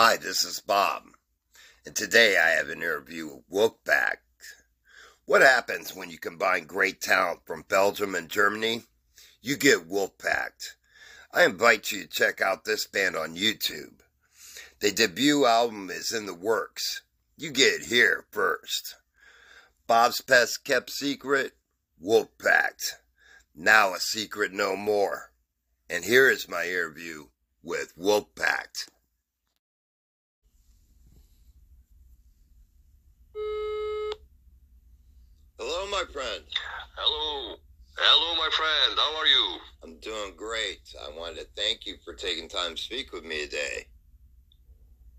Hi, this is Bob, and today I have an interview with Wolfpact. What happens when you combine great talent from Belgium and Germany? You get Wolfpact. I invite you to check out this band on YouTube. The debut album is in the works. You get it here first. Bob's Best Kept Secret, Wolfpact. Now a secret no more. And here is my interview with Wolfpact. Hello, my friend. Hello. Hello, my friend. How are you? I'm doing great. I wanted to thank you for taking time to speak with me today.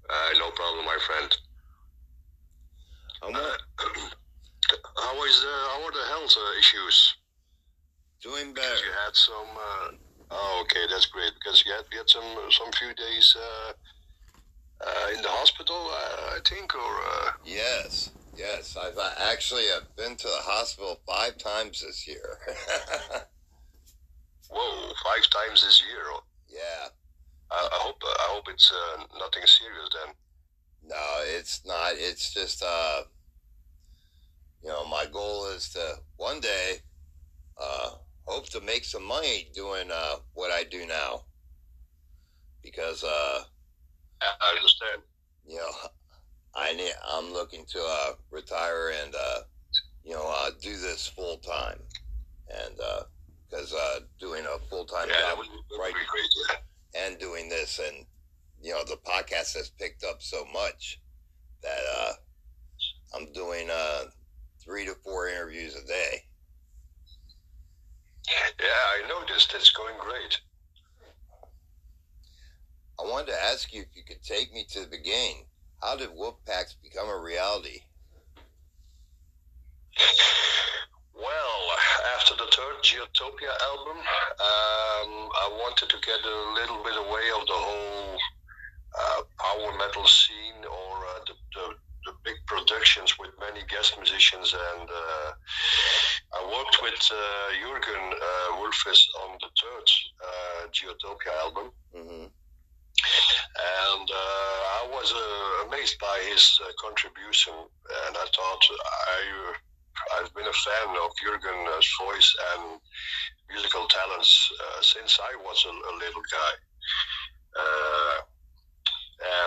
Uh, no problem, my friend. Want Uh, how is uh, how are the health uh, issues? doing better. you had some. Uh, oh, okay, that's great. Because you had, you had some some few days uh, uh, in the hospital, uh, I think, or uh, Yes, yes. I've uh, actually have been to the hospital five times this year. whoa, five times this year. yeah. I, I hope I hope it's uh, nothing serious then. No, it's not. It's just, uh, you know, my goal is to one day, uh, hope to make some money doing, uh, what I do now. Because, uh, I I understand. you know, I need, I'm looking to, uh, retire and, uh, you know, uh, do this full time. And, uh, cause, uh, doing a full time Yeah, job would, that would right be great. Yeah. and doing this and, you know, the podcast has picked up so much that, uh, I'm doing, uh, three to four interviews a day. yeah, I noticed. It's going great. I wanted to ask you if you could take me to the beginning. How did Wolfpacts become a reality? Well, after the third Geotopia album, um, I wanted to get a little bit away of the whole uh, power metal scene or uh, the, the, the big productions with many guest musicians. And uh, I worked with uh, Jürgen uh, Wolfes on the third uh, Geotopia album. hmm And uh, I was uh, amazed by his uh, contribution, and I thought I I've been a fan of Jurgen's voice and musical talents uh, since I was a, a little guy. Uh,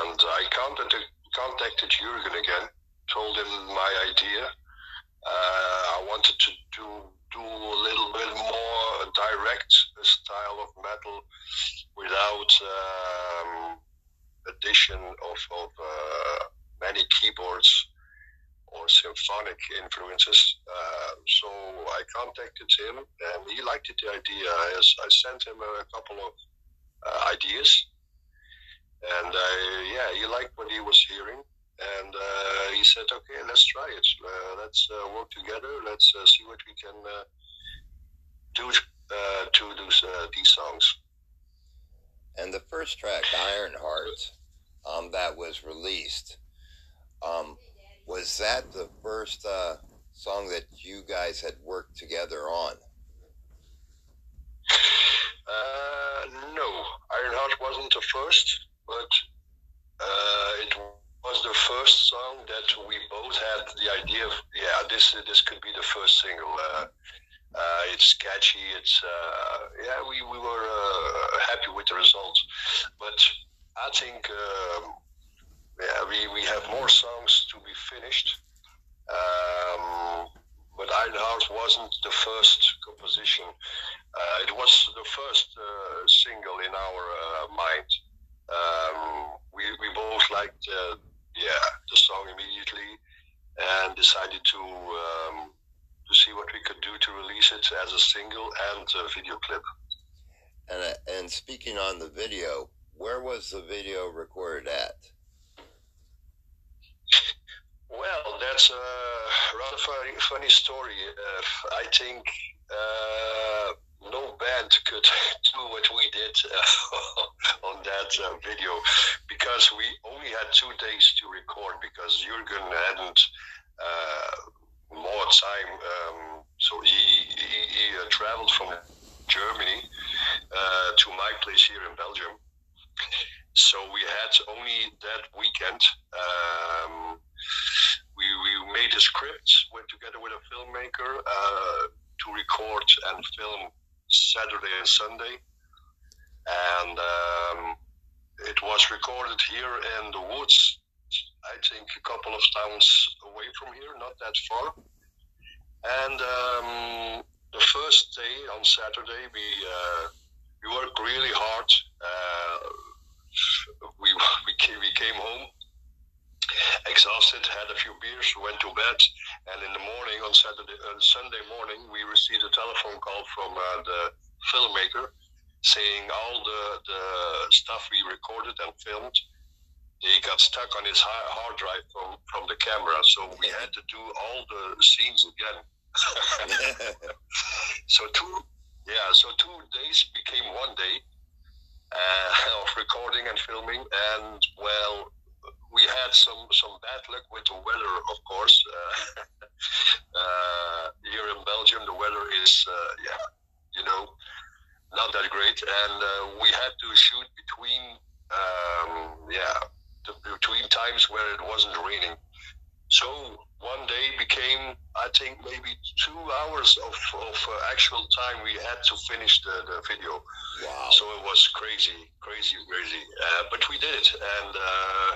and I contacted contacted Jurgen again, told him my idea. Uh, I wanted to do do a little bit more direct style of metal without um, addition of, of uh, many keyboards or symphonic influences. Uh, so I contacted him, and he liked the idea. I, I sent him a couple of uh, ideas, and uh, yeah, he liked what he was hearing. And uh, he said, "Okay, let's try it. Uh, let's uh, work together. Let's see what we can do to do these songs." And the first track, Ironheart, um, that was released, um, was that the first uh, song that you guys had worked together on? Uh, no, Ironheart wasn't the first, but uh, it was the first song that we both had the idea of. Yeah, this this could be the first single. Uh, uh, it's catchy. It's uh, yeah, we we were uh, happy with the results, but I think um, yeah, we we have more songs to be finished. Um, but Ironheart wasn't the first composition. Uh, it was the first uh, single in our uh, mind. Um, we, we both liked yeah the song immediately and decided to um, to see what we could do to release it as a single and a video clip. And uh, and speaking on the video, where was the video recorded at? Well, that's a rather funny, funny story. Uh, I think uh, no band could do what we did uh, on that uh, video because we only had two days to record because Jurgen hadn't uh, more time. Um, so he, he, he uh, traveled from Germany uh, to my place here in Belgium. so we had only that weekend. Um, we, we made a script went together with a filmmaker uh, to record and film Saturday Sunday, and um, it was recorded here in the woods. I think a couple of towns away from here, not that far. And um, the first day on Saturday, we uh, we worked really hard. Uh, we we came, we came home exhausted, had a few beers, went to bed, and in the morning on Saturday, uh, Sunday morning, we received a telephone call from uh, the filmmaker saying all the the stuff we recorded and filmed. He got stuck on his hard drive from, from the camera, so we had to do all the scenes again. so two, yeah, so two days became one day uh, of recording and filming, and well, we had some some bad luck with the weather, of course. Uh, uh, here in Belgium, the weather is, uh, yeah, you know, not that great, and uh, we had to shoot between, um, yeah, the, between times where it wasn't raining. So one day became, I think, maybe two hours of, of uh, actual time we had to finish the, the video. Wow. So it was crazy, crazy, crazy. Uh, but we did it, and uh,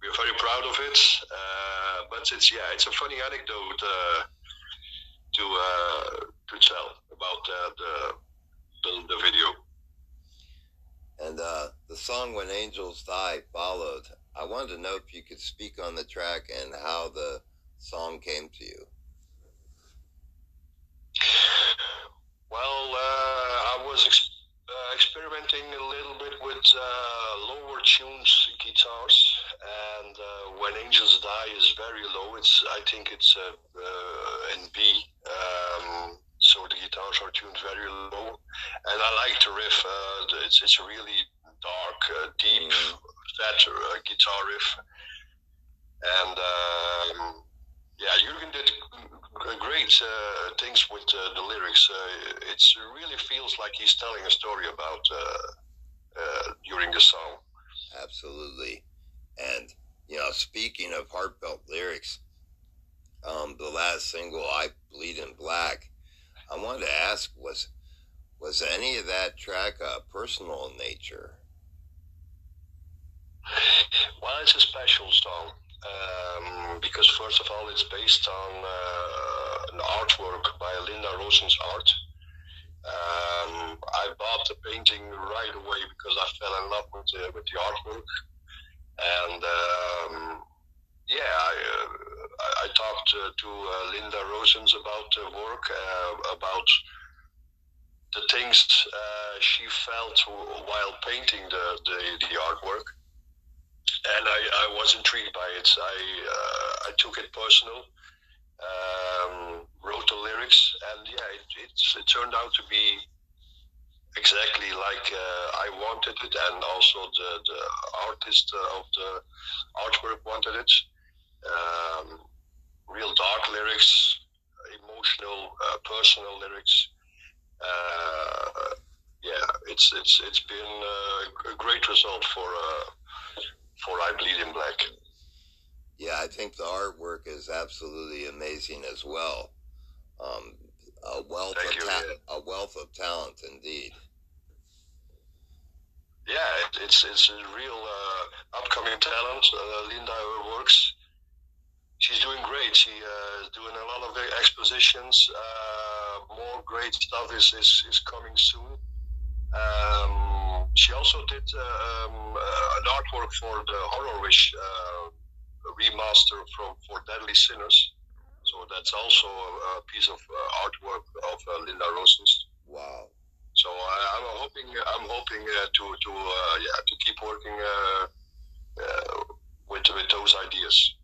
we're very proud of it. Uh, but it's yeah, it's a funny anecdote uh, to uh, to tell about the, the video. And the song "When Angels Die" followed. I wanted to know if you could speak on the track and how the song came to you. Well, uh, I was ex- uh, experimenting a little bit with uh, lower tunes guitars, and uh, "When Angels Die" is very low. It's I think it's uh, uh, in B, um, so the guitars are tuned very low, and I like the riff. it's it's really dark, deep. Mm-hmm that uh, guitar And um, yeah, Jurgen did great uh, things with uh, the lyrics. Uh, it really feels like he's telling a story about uh, uh, during the song. Absolutely. And, you know, speaking of heartfelt lyrics, um, the last single, I Bleed in Black, I wanted to ask was was any of that track uh, personal in nature? Well, it's a special song um, because, first of all, it's based on uh, an artwork by Linda Rosen's art. Um, I bought the painting right away because I fell in love with the, with the artwork, and um, yeah, I, uh, I, talked to, to uh, Linda Rosens about the work, uh, about the things uh, she felt while painting the, the, the artwork and I, I was intrigued by it. I uh, I took it personal, um, wrote the lyrics, and yeah, it, it turned out to be exactly like uh, I wanted it, and also the the artist of the artwork wanted it. Um, real dark lyrics, emotional, uh, personal lyrics. Uh, yeah, it's it's it's been uh, a great result for uh, for I Bleed in Black. Yeah, I think the artwork is absolutely amazing as well. Um, a wealth Thank of you, ta- a wealth of talent indeed. Yeah, it, it's it's a real uh, upcoming talent. Uh, Linda works. She's doing great. She uh, is doing a lot of expositions. Uh, more great stuff is, is, is coming soon. Um, she also did uh, um, uh, an artwork for the Horror Wish uh, remaster from for Deadly Sinners. So that's also a, piece of artwork of Linda Rosens. Wow. So I, am hoping I'm hoping to to yeah to keep working with with those ideas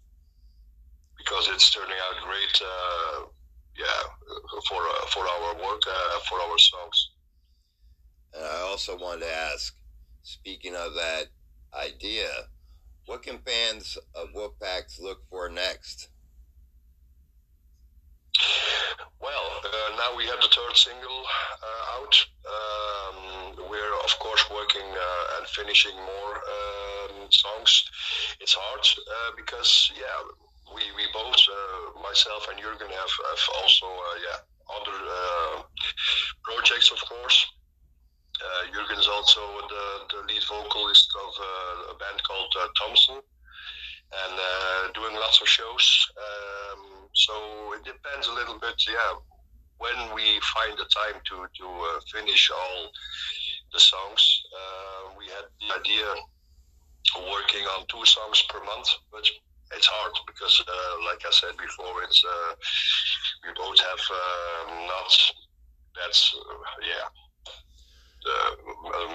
because it's turning out great. yeah, for for our work for our songs. Also wanted to ask, speaking of that idea, what can fans of Wolfpacts look for next? Well, uh, now we have the third single uh, out. Um, we're of course working uh, and finishing more um, songs. It's hard uh, because yeah, we we both uh, myself and Jürgen have, have also uh, yeah other projects of course. Uh, Jürgen's also the, the lead vocalist of a band called Thompson and uh, doing lots of shows. Um, so it depends a little bit, yeah, when we find the time to to uh, finish all the songs. Uh, we had the idea of working on two songs per month, but it's hard because, uh, like I said before, it's uh, we both have um, not that's yeah.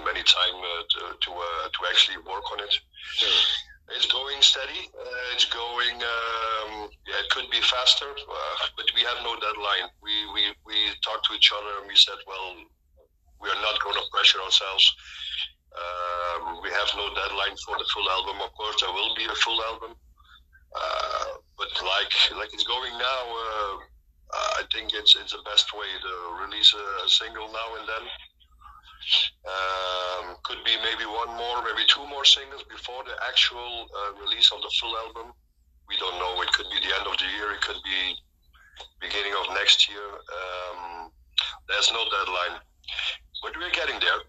Many time to to, to actually work on it. Sure it's going steady. Uh, it's going. Um, yeah, it could be faster, uh, but we have no deadline. We, we we talked to each other and we said, well, we are not going to pressure ourselves. Um, we have no deadline for the full album. Of course, there will be a full album, uh, but like like it's going now, uh, I think it's it's the best way to release a, a single now and then. Um, could be maybe one more, maybe two more singles before the actual uh, release of the full album. We don't know. It could be the end of the year. It could be beginning of next year. Um, there's no deadline, but we're getting there.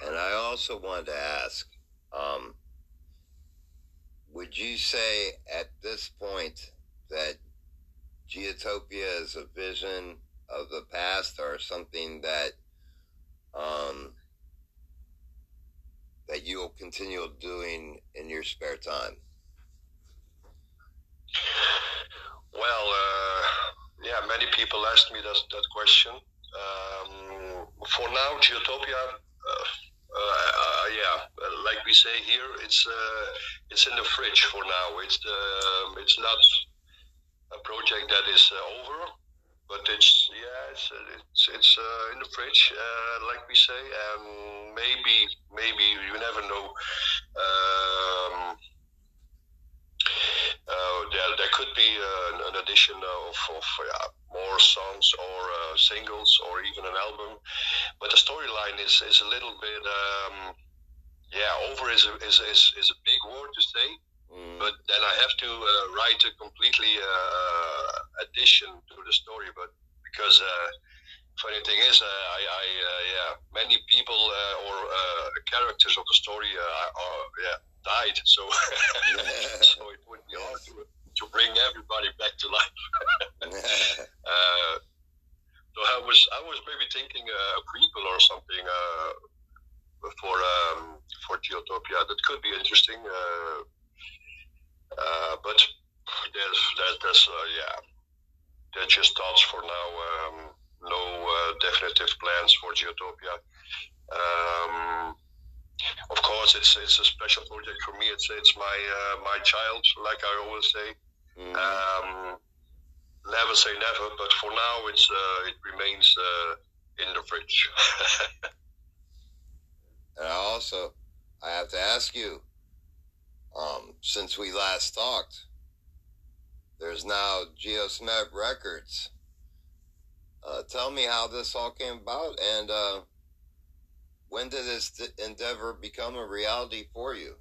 and I also wanted to ask, um, would you say at this point that Geotopia is a vision of the past or something that um, that you'll continue doing in your spare time? Well, uh, yeah, many people asked me that, that question. Um, for now, Geotopia, uh, uh, yeah, like we say here, it's uh, it's in the fridge for now. It's the, it's not a project that is uh, over but it's yeah, it's it's, it's uh, in the fridge, uh, like we say, and maybe maybe you never know. Um, uh, there, there could be uh, an addition of, of yeah, more songs or uh, singles or even an album, but the storyline is, is a little bit um, yeah over is a, is, is, is a big word to say. But then I have to uh, write a completely uh, addition to the story. But because uh, funny thing is, uh, I, I uh, yeah, many people uh, or characters of the story are yeah died. So so it would be hard to, to bring everybody back to life. so I was I was maybe thinking a prequel or something for um, for Geotopia. That could be interesting. Uh, but there's that, that's uh, yeah, they're just thoughts for now. Um, no uh, definitive plans for Geotopia. Um, of course, it's it's a special project for me. It's it's my uh, my child, like I always say. Mm-hmm. Um, never say never, but for now, it's uh, it remains uh, in the fridge. and also, I have to ask you, um, since we last talked. There's now Geosmet Records. Uh, tell me how this all came about and uh, when did this endeavor become a reality for you?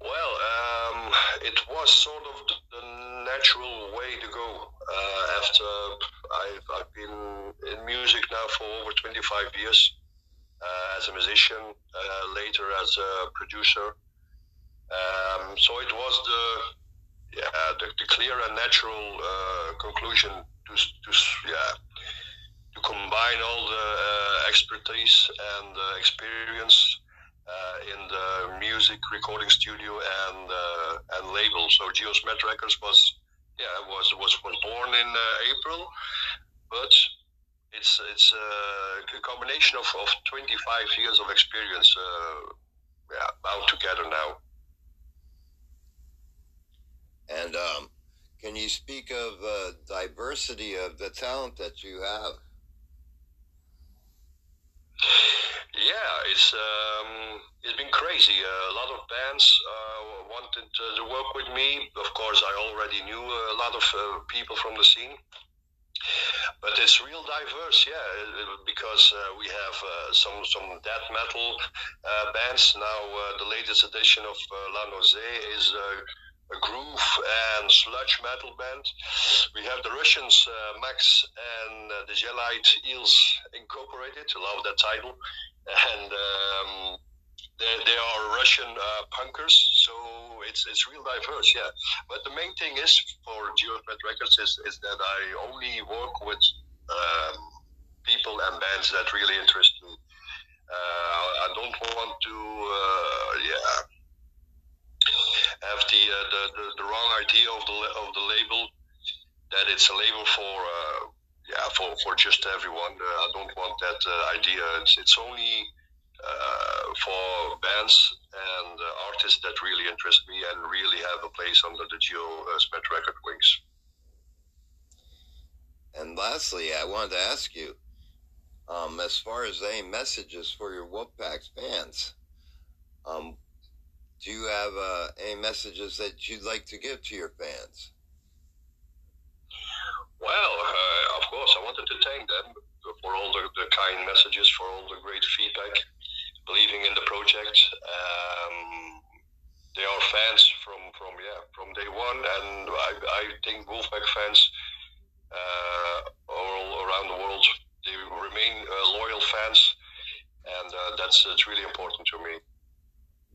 Well, um, it was sort of the natural way to go. Uh, after I've, I've been in music now for over 25 years, uh, as a musician, uh, later as a producer. Um, so it was the yeah the, the clear and natural uh, conclusion to, to yeah to combine all the expertise and experience uh, in the music recording studio and uh, and label. So Geosmet Records was yeah was was was born in uh, April, but it's it's uh, a combination of, of 25 years of experience uh, yeah, bound together now. And um, can you speak of the diversity of the talent that you have? Yeah, it's um, it's been crazy. Uh, a lot of bands uh, wanted to work with me. Of course, I already knew a lot of uh, people from the scene. But it's real diverse, yeah, because uh, we have uh, some some death metal uh, bands now. the latest edition of La Nausée is a groove and sludge metal band. We have the Russians, uh, Max and uh, the Gelite Eels Incorporated. Love that title. And um, they, are Russian uh, punkers, so it's it's real diverse, yeah. But the main thing is for Geosmet Records is, is that I only work with um, people and bands that really interest me. Uh, I don't want to, uh, yeah, have the, uh, the, the, the wrong idea of the of the label that it's a label for uh, yeah for, for just everyone. Uh, I don't want that idea. It's it's only uh, for bands and uh, artists that really interest me and really have a place under the Geo uh, Smet record wings. And lastly, I wanted to ask you, um, as far as any messages for your Wolfpact fans, um, do you have uh, any messages that you'd like to give to your fans? Well, uh, of course, I wanted to thank them for all the, the kind messages, for all the great feedback believing in the project. Um, they are fans from from yeah from day one, and I, I think Wolfpact fans uh, all around the world they remain uh, loyal fans, and uh, that's it's really important to me.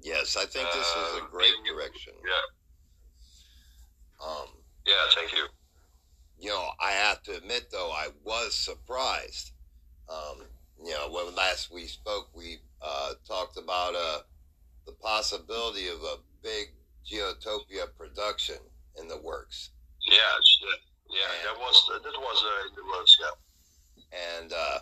Yes, I think this is a uh, great direction. Yeah. Um. Yeah. Thank you. You know, I have to admit though, I was surprised. Um, you know, when last we spoke, we uh, talked about uh, the possibility of a big Geotopia production in the works. Yeah, yeah, and, that was that was uh, in the works. Yeah, and uh,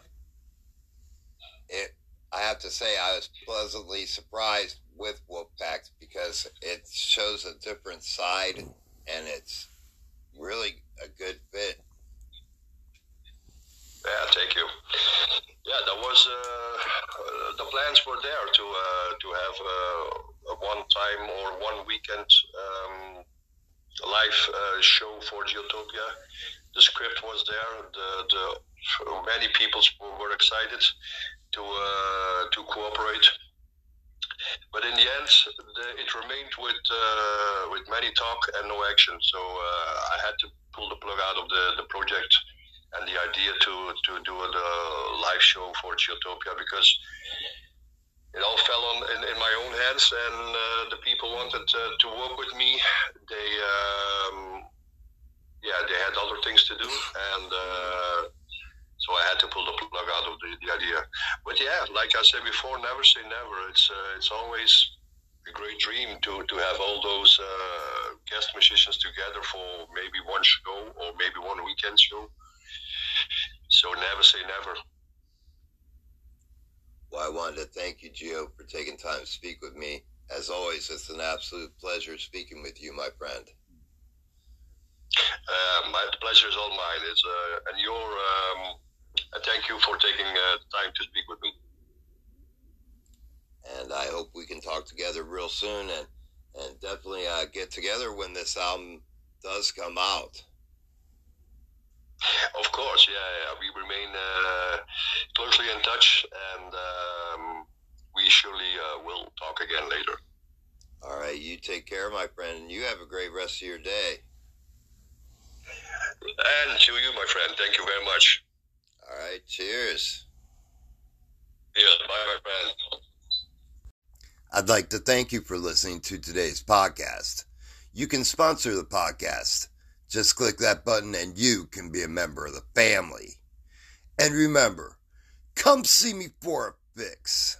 it. I have to say, I was pleasantly surprised with Wolfpact because it shows a different side, and it's really a good fit. Yeah, thank you. Yeah, that was uh, uh, the plans were there to uh, to have uh, a one time or one weekend um, live uh, show for Geotopia. The script was there. The, the many people were excited to uh, to cooperate. But in the end, the, it remained with with many talk and no action. So I had to pull the plug out of the, the project and the idea to to do the live show for Geotopia because it all fell on in, in my own hands, and uh, the people wanted to work with me. They um, yeah, they had other things to do, and uh, so I had to pull the plug out of the, the idea. But yeah, like I said before, never say never. It's uh, it's always a great dream to, to have all those uh, guest musicians together for maybe one show or maybe one weekend show. So never say never. Well, I wanted to thank you, Geo, for taking time to speak with me. As always, it's an absolute pleasure speaking with you, my friend. Uh, my pleasure is all mine. It's, uh, and your um, thank you for taking uh, time to speak with me. And I hope we can talk together real soon, and and definitely uh, get together when this album does come out. Of course, yeah, yeah. we remain uh, closely in touch, and um, we surely uh, will talk again later. All right, you take care, my friend, and you have a great rest of your day. And to you, my friend, thank you very much. All right, cheers. Yeah, bye, my friend. I'd like to thank you for listening to today's podcast. You can sponsor the podcast just click that button and you can be a member of the family. And remember, come see me for a fix.